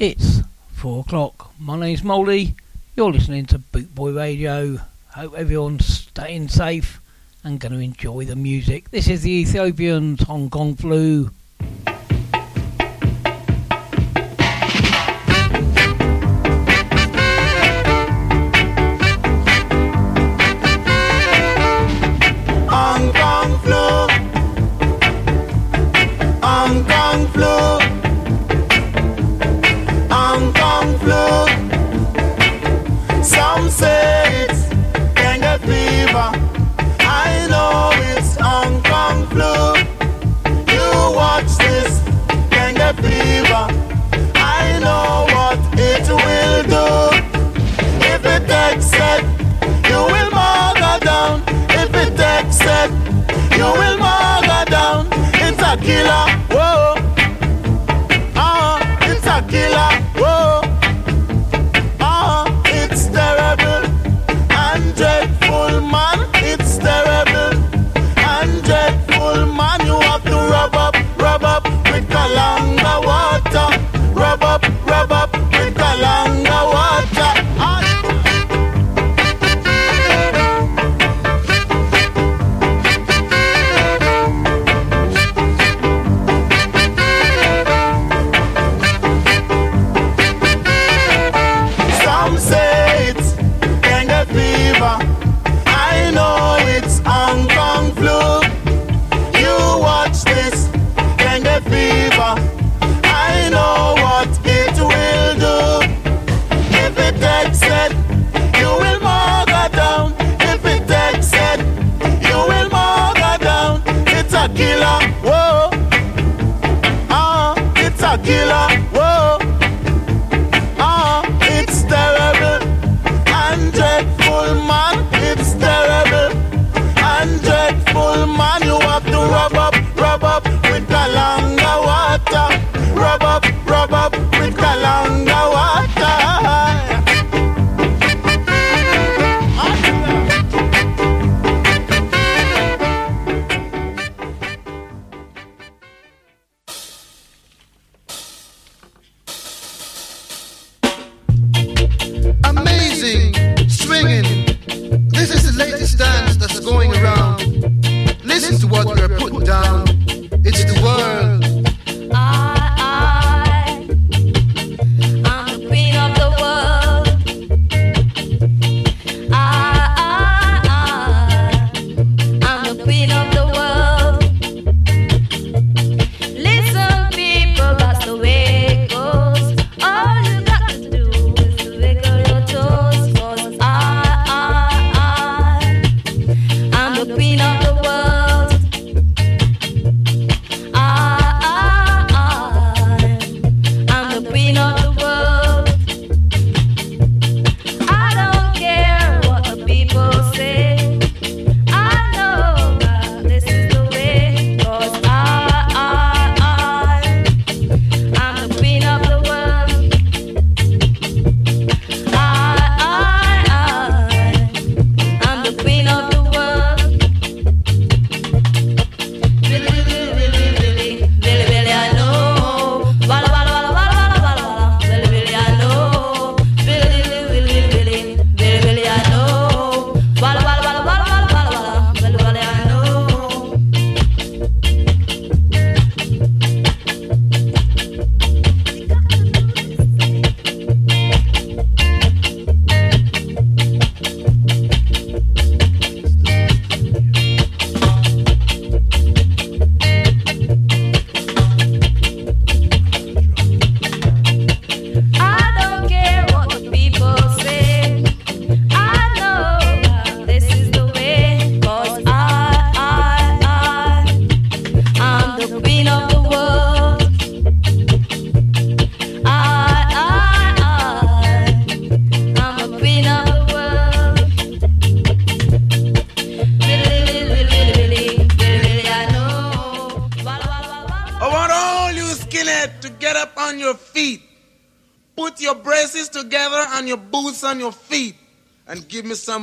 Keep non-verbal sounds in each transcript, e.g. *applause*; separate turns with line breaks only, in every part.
It's four o'clock. My name's Molly. You're listening to Bootboy Radio. Hope everyone's staying safe and going to enjoy the music. This is the Ethiopians Hong Kong Flu.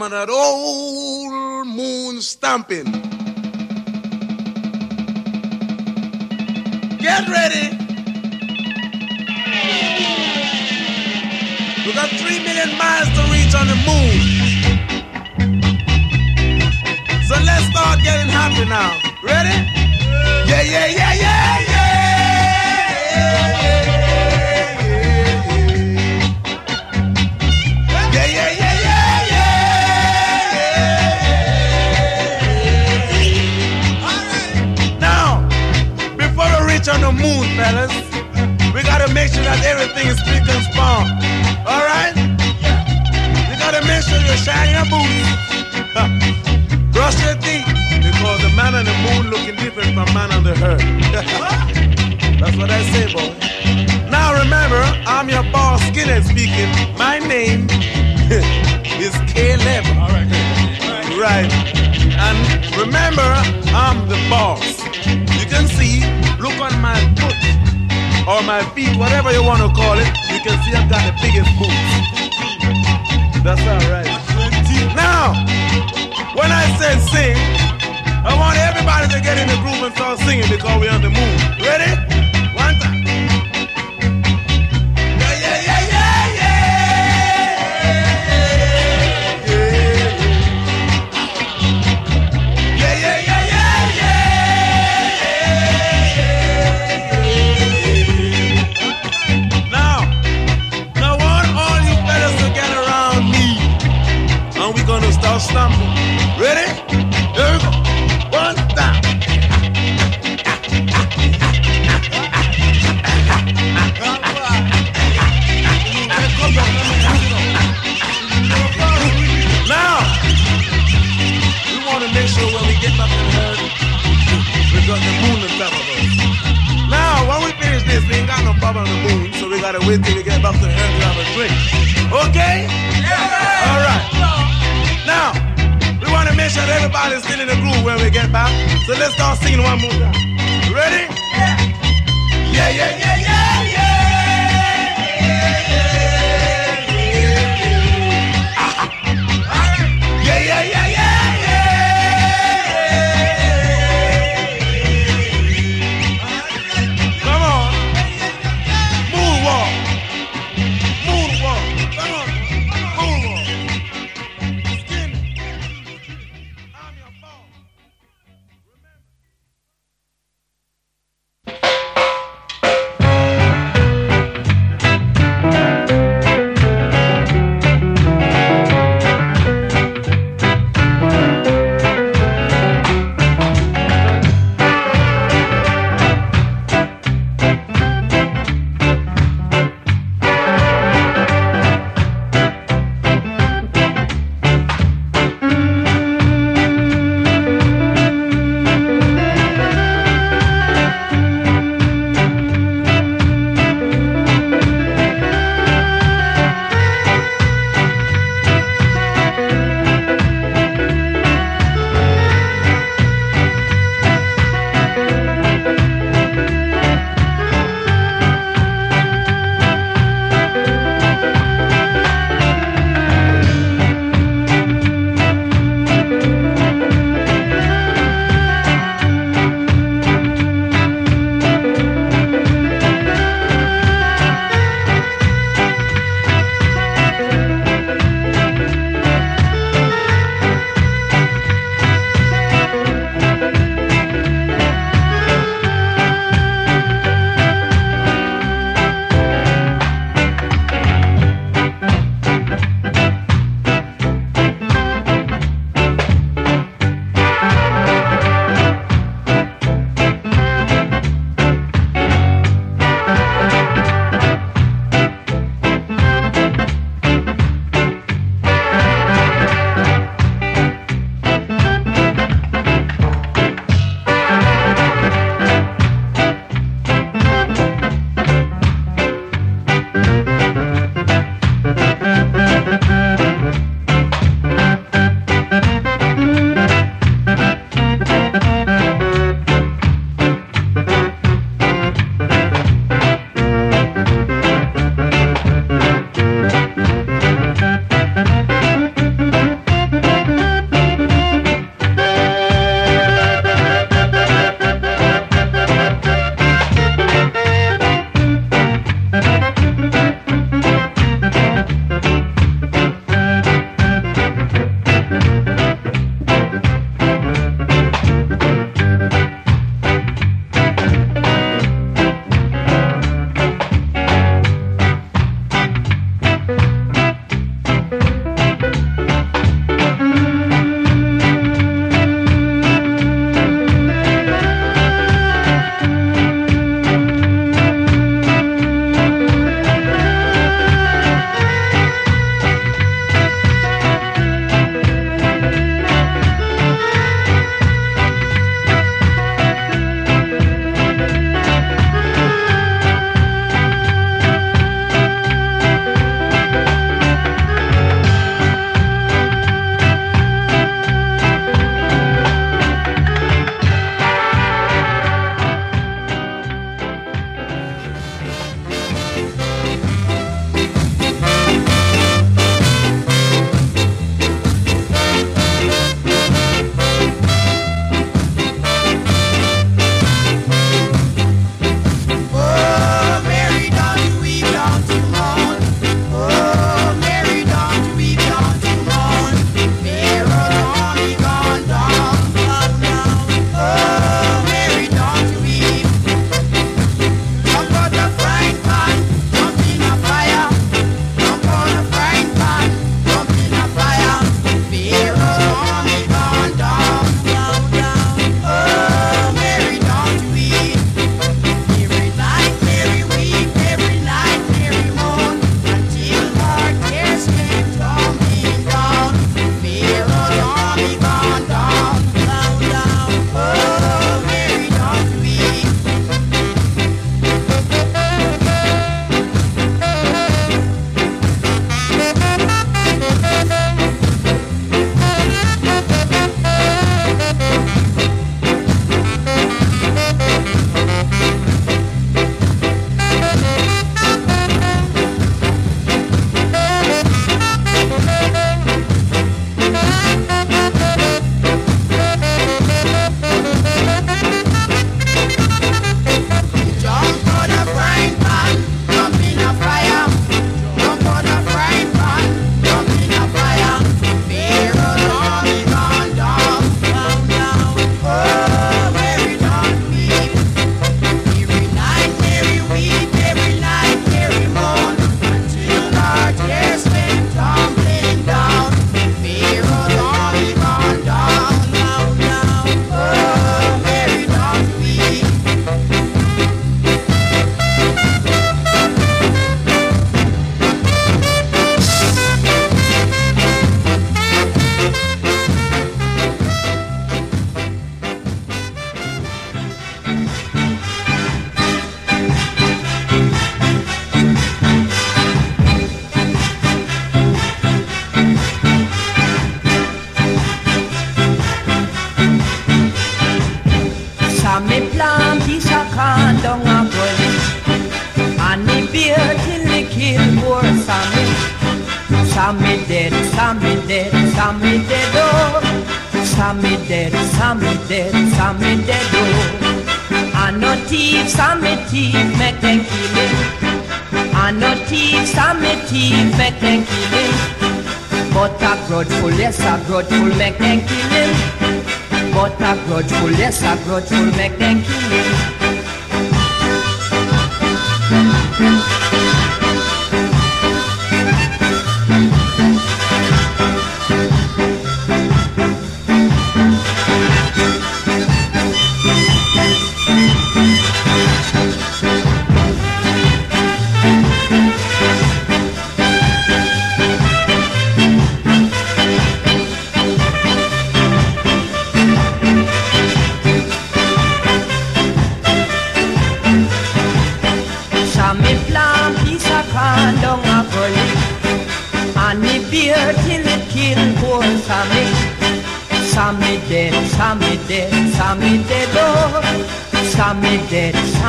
Of that old moon stomping. Get ready.
We got three million miles to reach on the moon.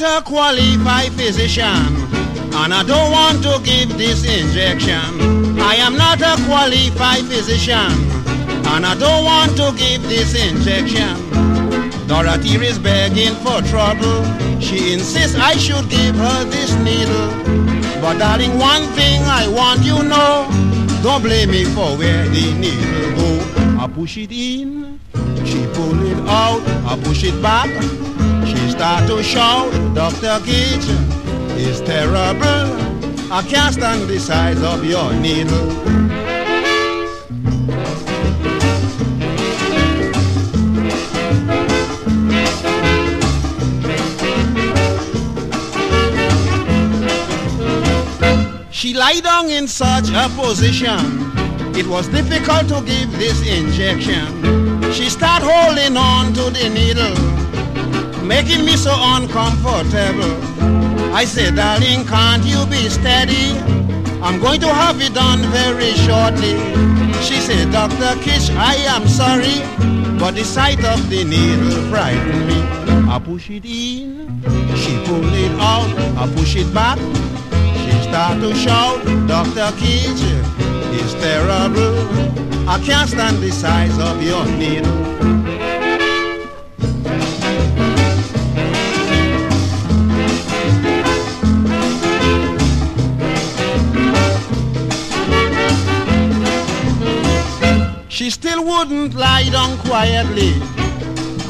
not a qualified physician, and I don't want to give this injection. I am not a qualified physician, and I don't want to give this injection. Dorothy is begging for trouble. She insists I should give her this needle. But darling, one thing I want you know, don't blame me for where the needle go. I push it in, she pull it out, I push it back. Start to shout, Dr. Gage, it's terrible. I can't stand the size of your needle. She lie down in such a position. It was difficult to give this injection. She start holding on to the needle, making me so uncomfortable. I said, darling, can't you be steady? I'm going to have it done very shortly. She said, Dr. Kitch, I am sorry, but the sight of the needle frightened me. I push it in, she pull it out, I push it back. She start to shout, Dr. Kitch, it's terrible. I can't stand the size of your needle. Wouldn't lie down quietly,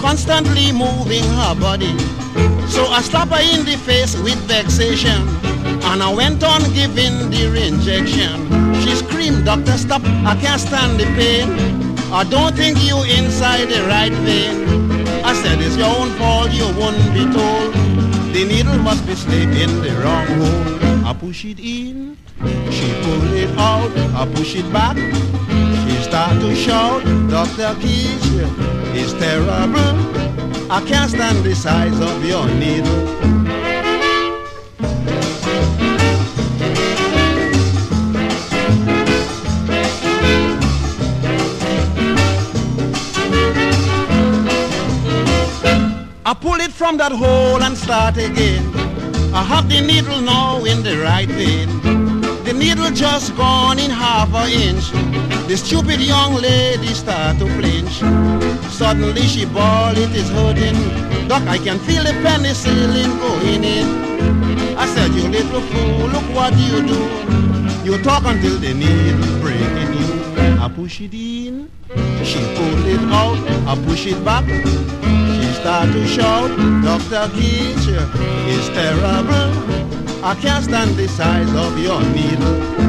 constantly moving her body. So I slapped her in the face with vexation, and I went on giving the injection. She screamed, Doctor, stop, I can't stand the pain. I don't think you inside the right vein. I said, it's your own fault, you won't be told. The needle must be slipped in the wrong hole. I push it in, she pull it out, I push it back. Start to shout, Dr. Kitch, it's terrible. I can't stand the size of your needle. I pull it from that hole and start again. I have the needle now in the right vein. The needle just gone in half an inch. The stupid young lady start to flinch. Suddenly she bawl, it is hurting. Doc, I can feel the penicillin going in. I said, you little fool, look what you do. You talk until the needle breaking you. I push it in, she pull it out, I push it back. She start to shout, Dr. Kitch is terrible. I can't stand the size of your needle.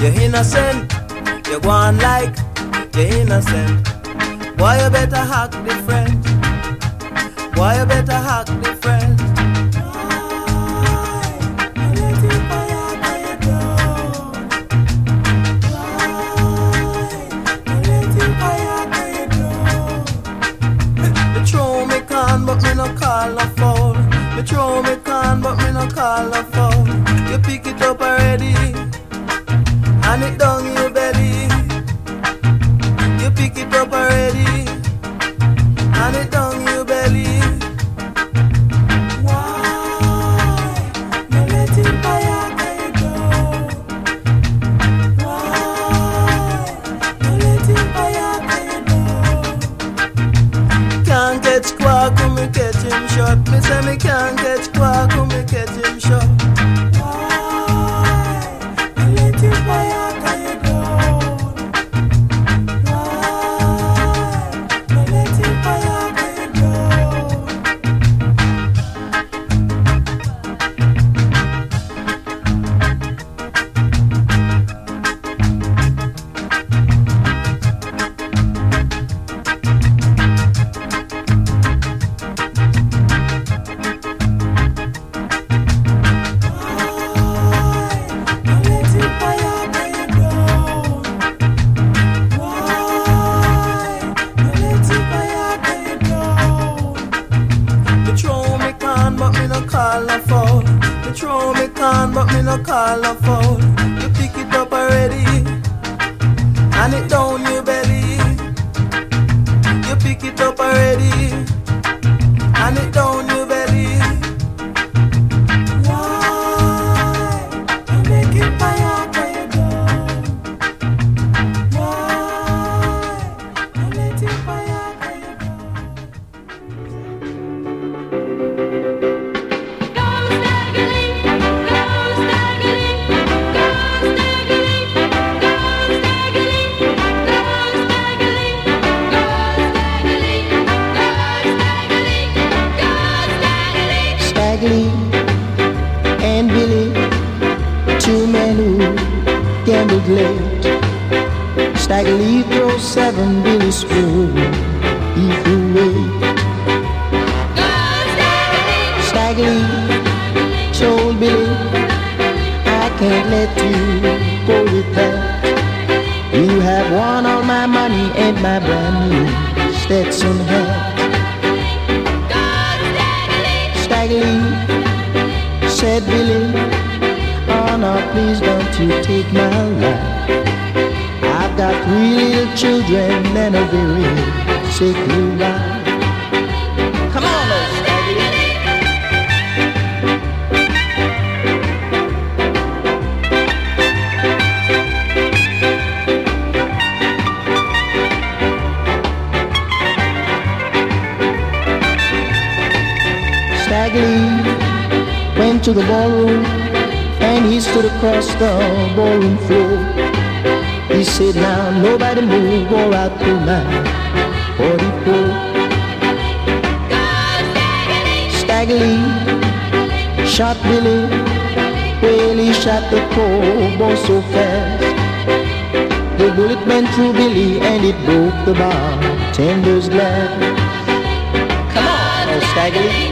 You're innocent, you're one like you're innocent. Why you better hack the friend? Why you better hack the friend? but me no call a foul. Throw me can, but me no call. You pick it up already.
the ballroom and he stood across the ballroom floor. He said, now nobody move or I'll pull my 44. Stagger Lee, shot Billy, well he shot the poor boy so fast. The bullet went through Billy and it broke the bartender's glass. Come on, oh Stagger Lee.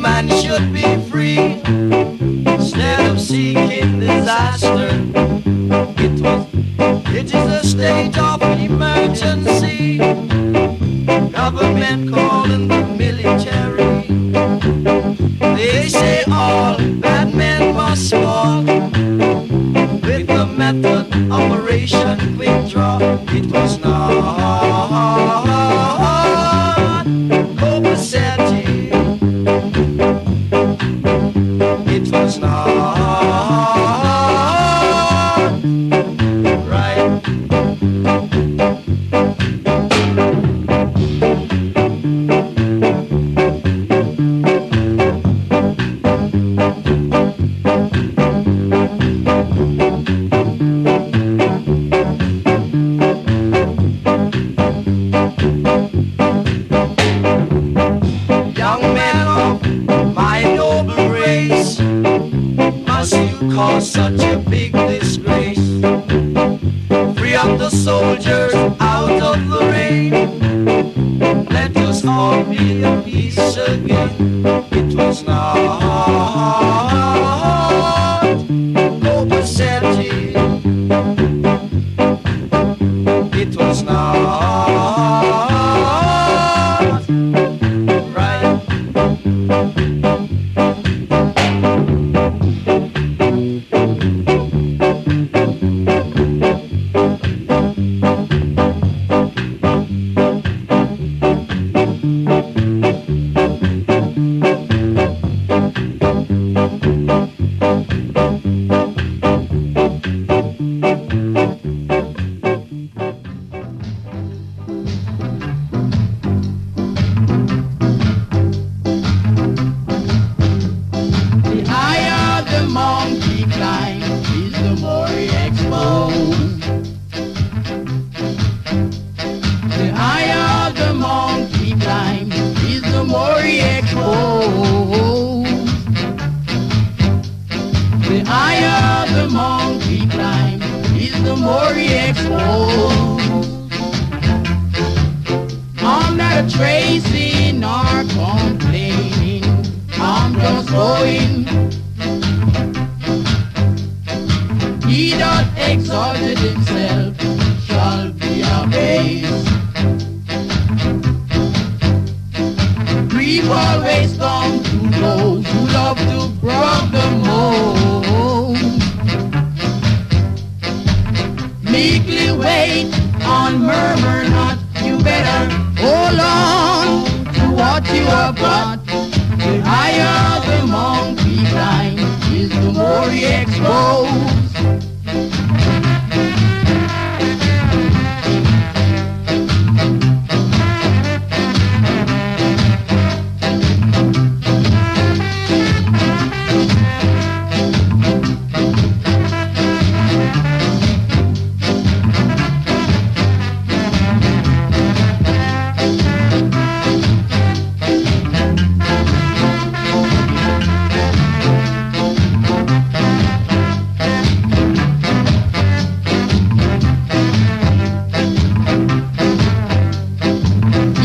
Man
should be free instead of seeking disaster. It was, it is a stage of emergency. Government calling the military. They say all bad men must fall with the method operation quick draw. It was not.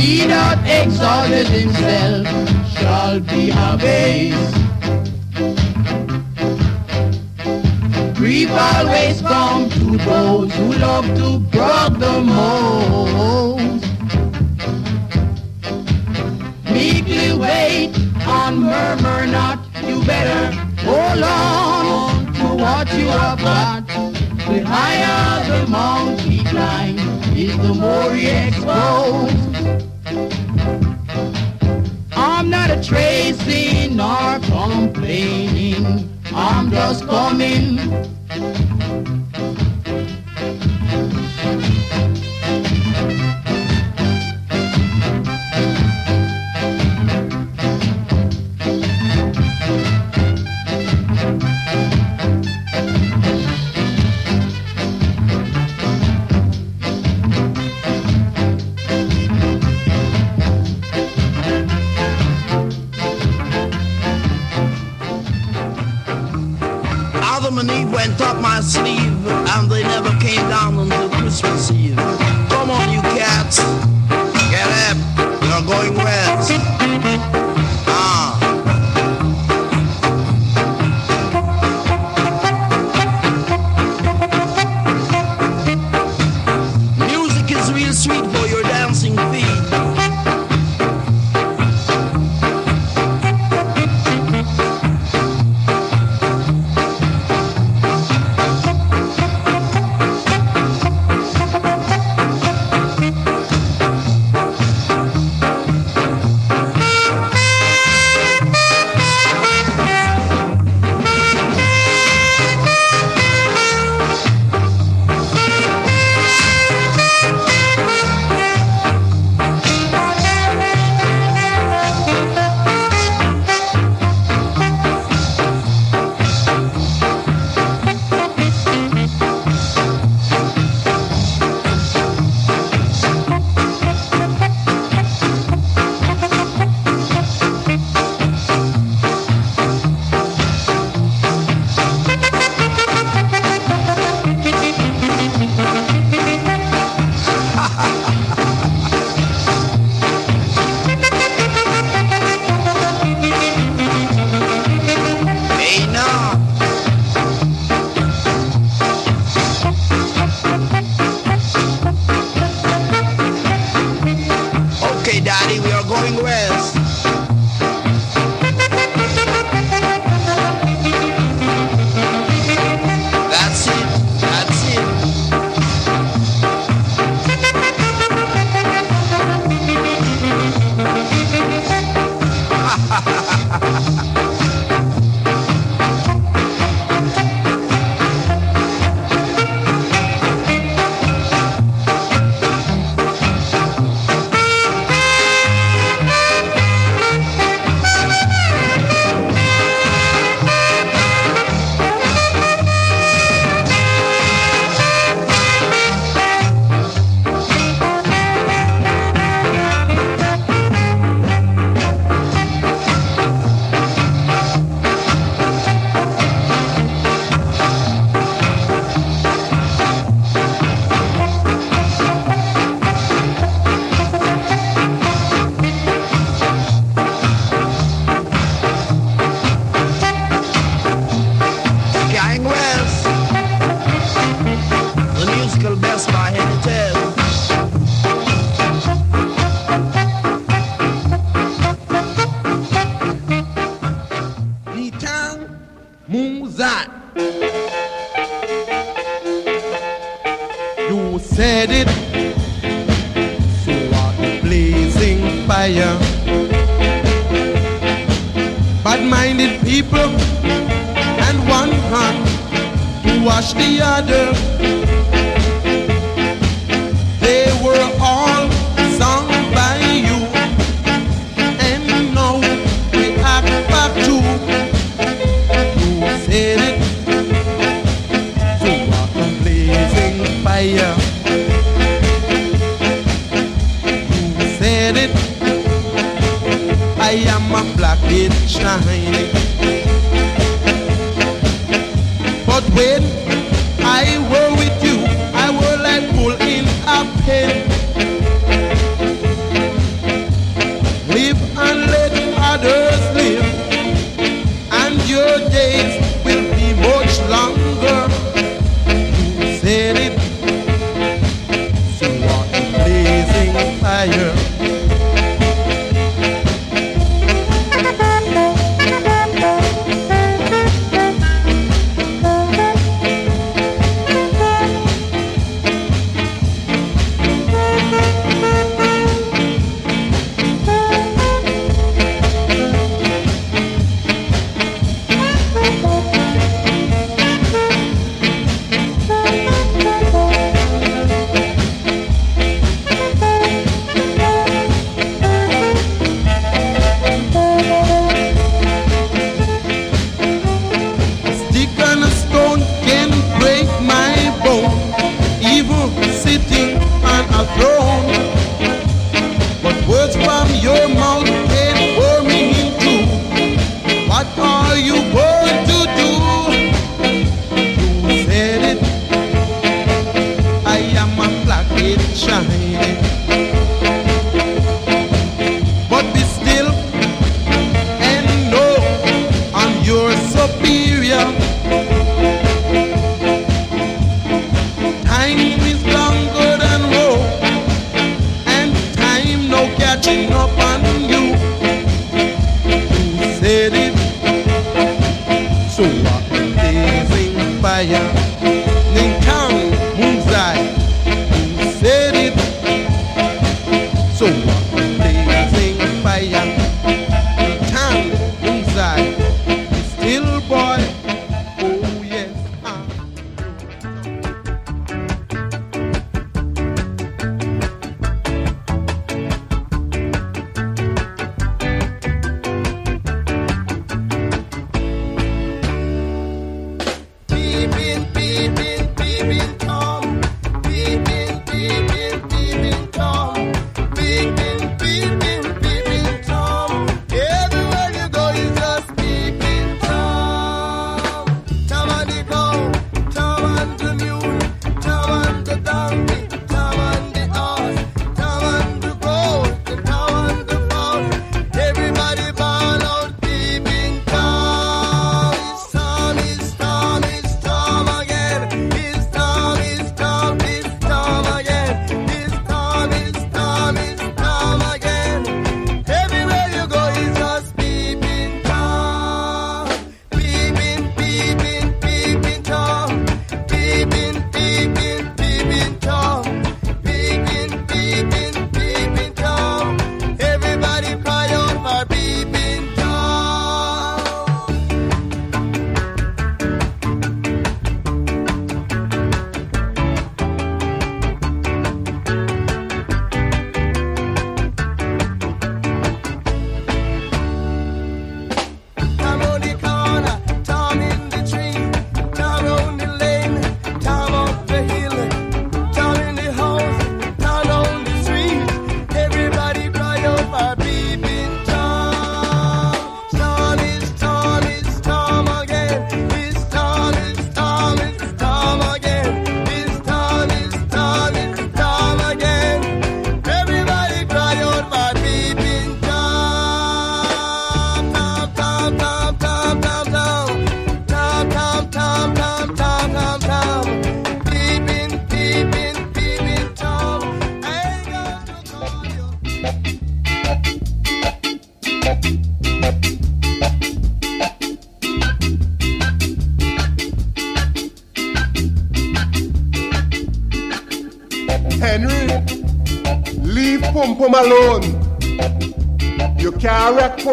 He that exalted himself shall be abased. Grief always comes to those who love to brag the most. Meekly wait and murmur not. You better hold on to what you have got. The higher the mountain climbs, is the more he exposed. I'm not a tracing nor complaining. I'm just coming.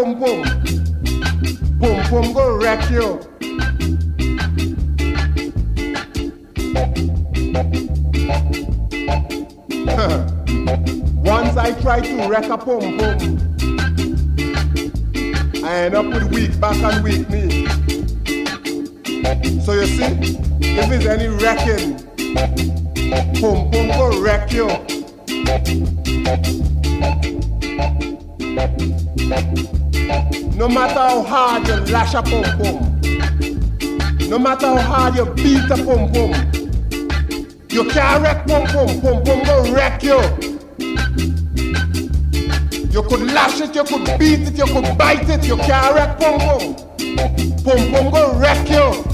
Boom,
pum. Pum pum go wreck you. *laughs* Once I tried to wreck a pum pum, I end up with weak back and weak knee. So you see, if there's any wrecking, hard a pum pum, no matter how hard you beat a pum pum, you can't wreck pum pum, pum pum go wreck you. You could lash it, you could beat it, you could bite it, you can't wreck pum pum. Pum pum go wreck you.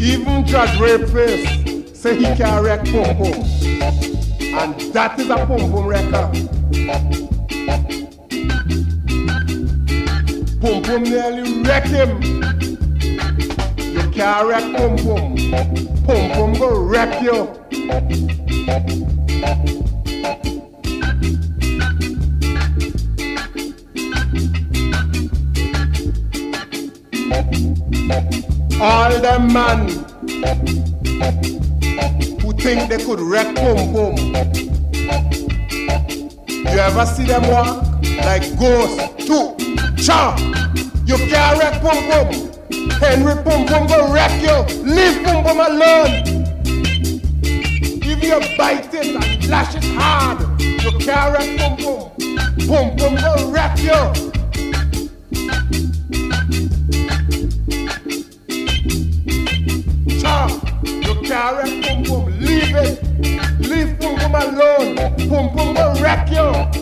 Even Judge Ray Place say he can't wreck pum pum. That is a pum pum wrecker. Pum pum nearly wreck him. You can't wreck pum pum. Pum pum go wreck you. All them man who think they could wreck pum pum. See them walk like ghosts too? Cha! You can't wreck pum pum. Henry pum pum go wreck you. Leave pum pum alone. If you bite it and lash it hard, you can't wreck pum pum. Pum pum go wreck you. Wreck pum pum. Leave it. Leave pum pum alone. Pum pum go wreck you.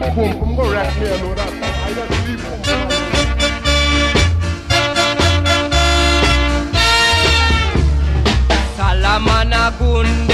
pum pum. Pum pum gonna wreck me, I.
Salamana Gunde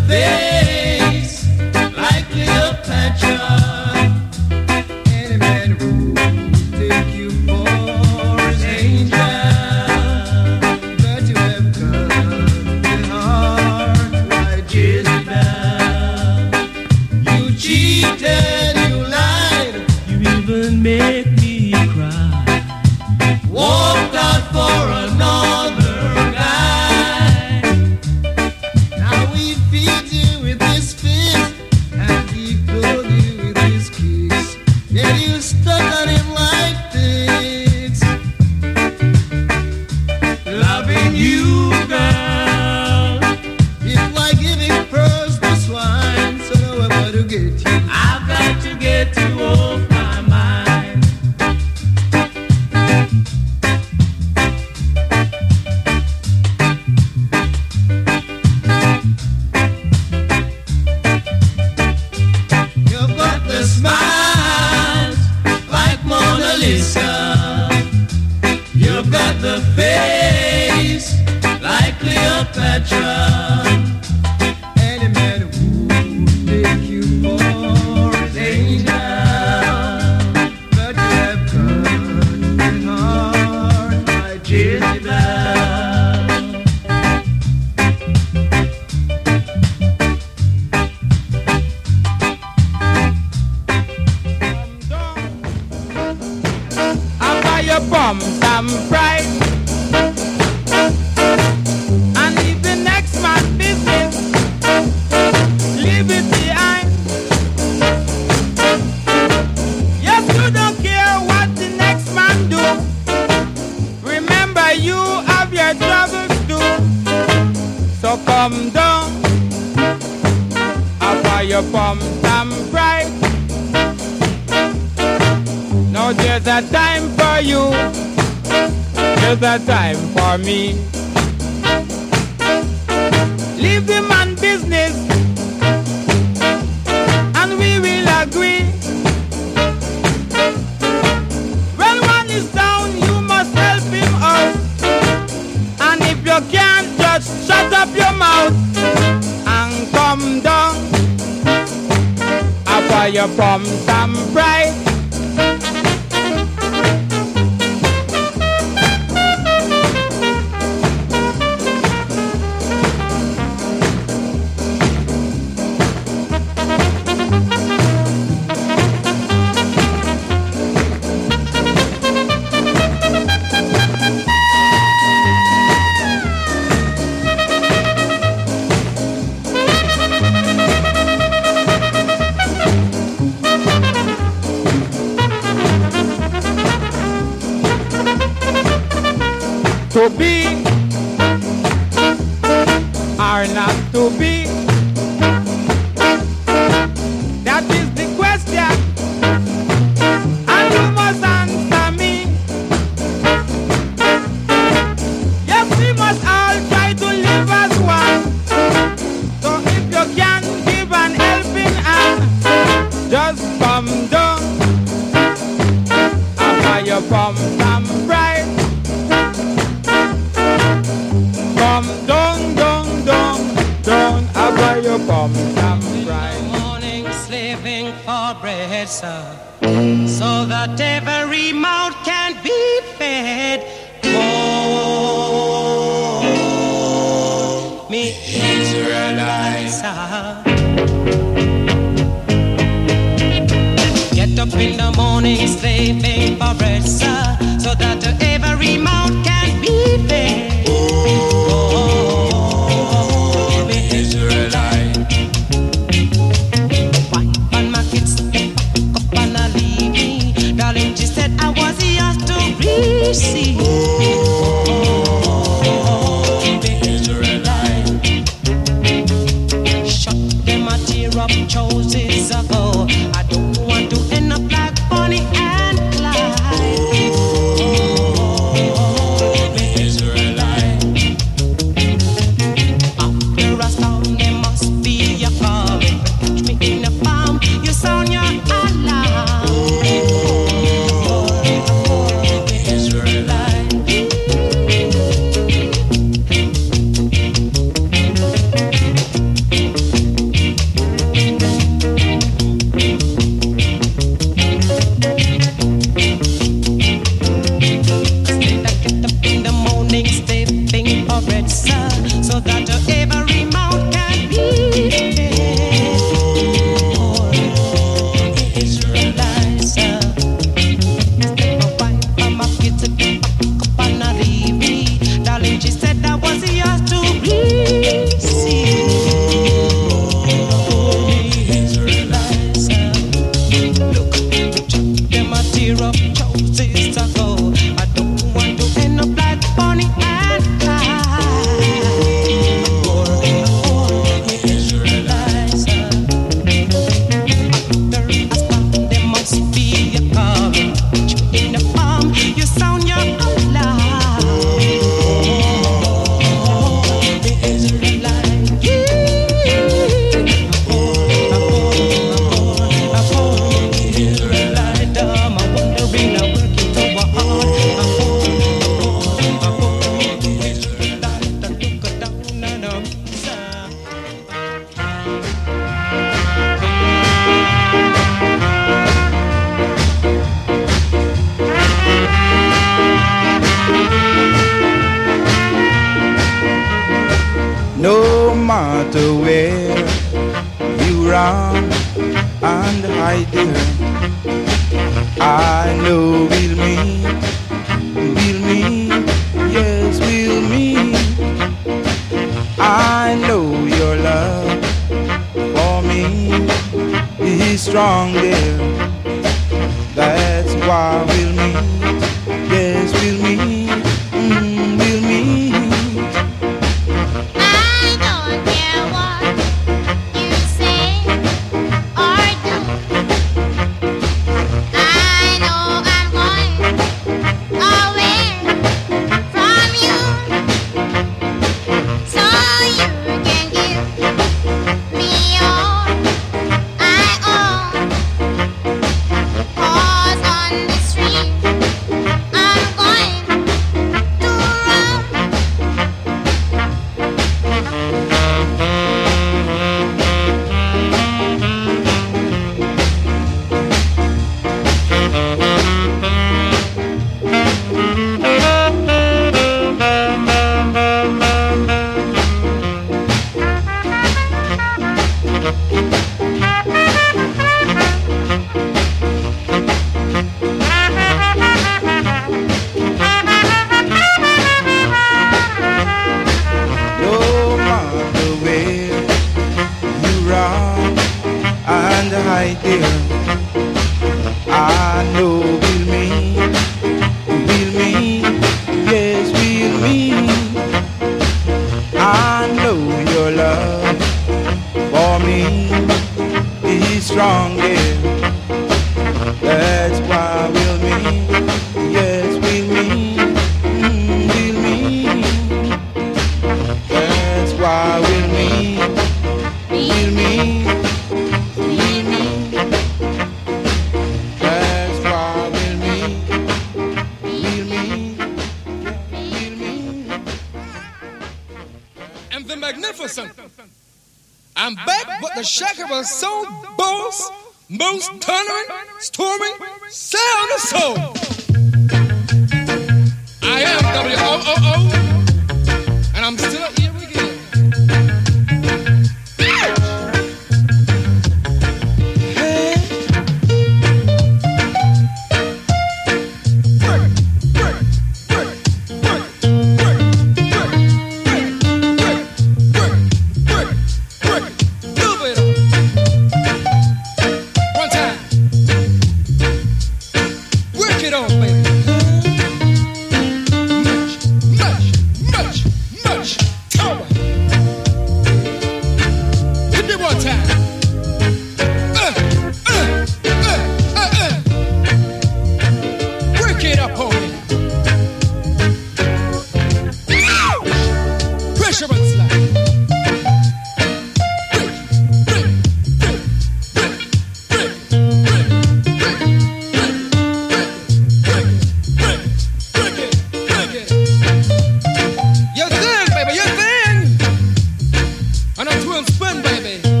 Spin, baby.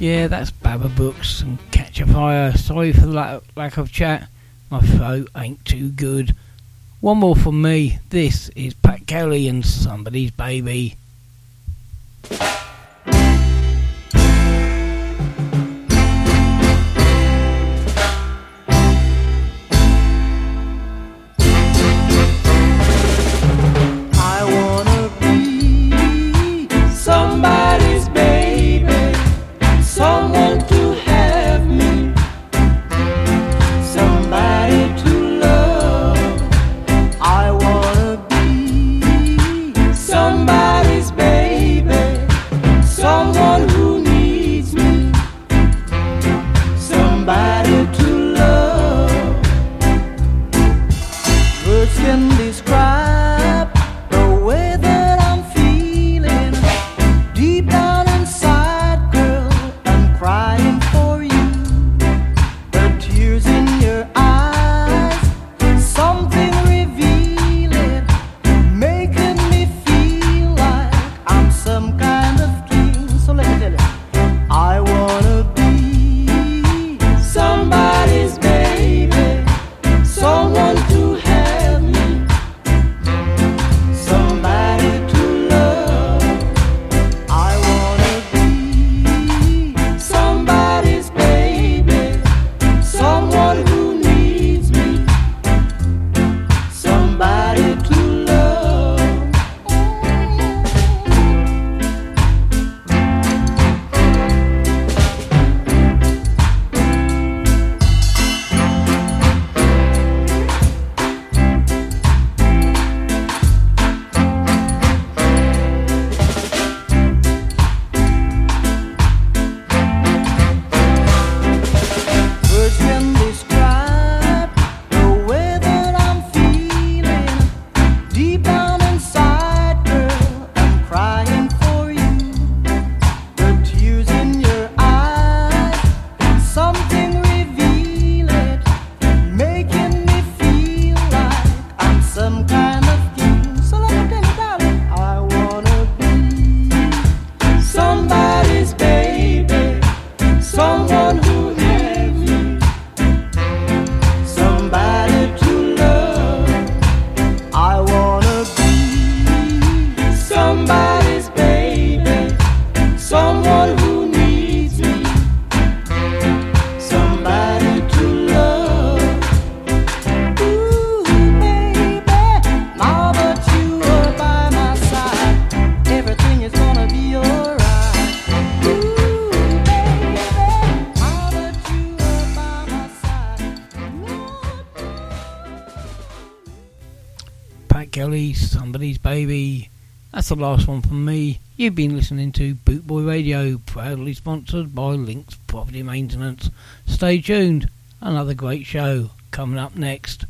Yeah, that's Baba Brooks and Catch a Fire. Sorry for the lack, lack of chat. My throat ain't too good. One more from me. This is Pat Kelly and Somebody's Baby. last one from me. You've been listening to Bootboy Radio, proudly sponsored by Links Property Maintenance. Stay tuned, another great show coming up next.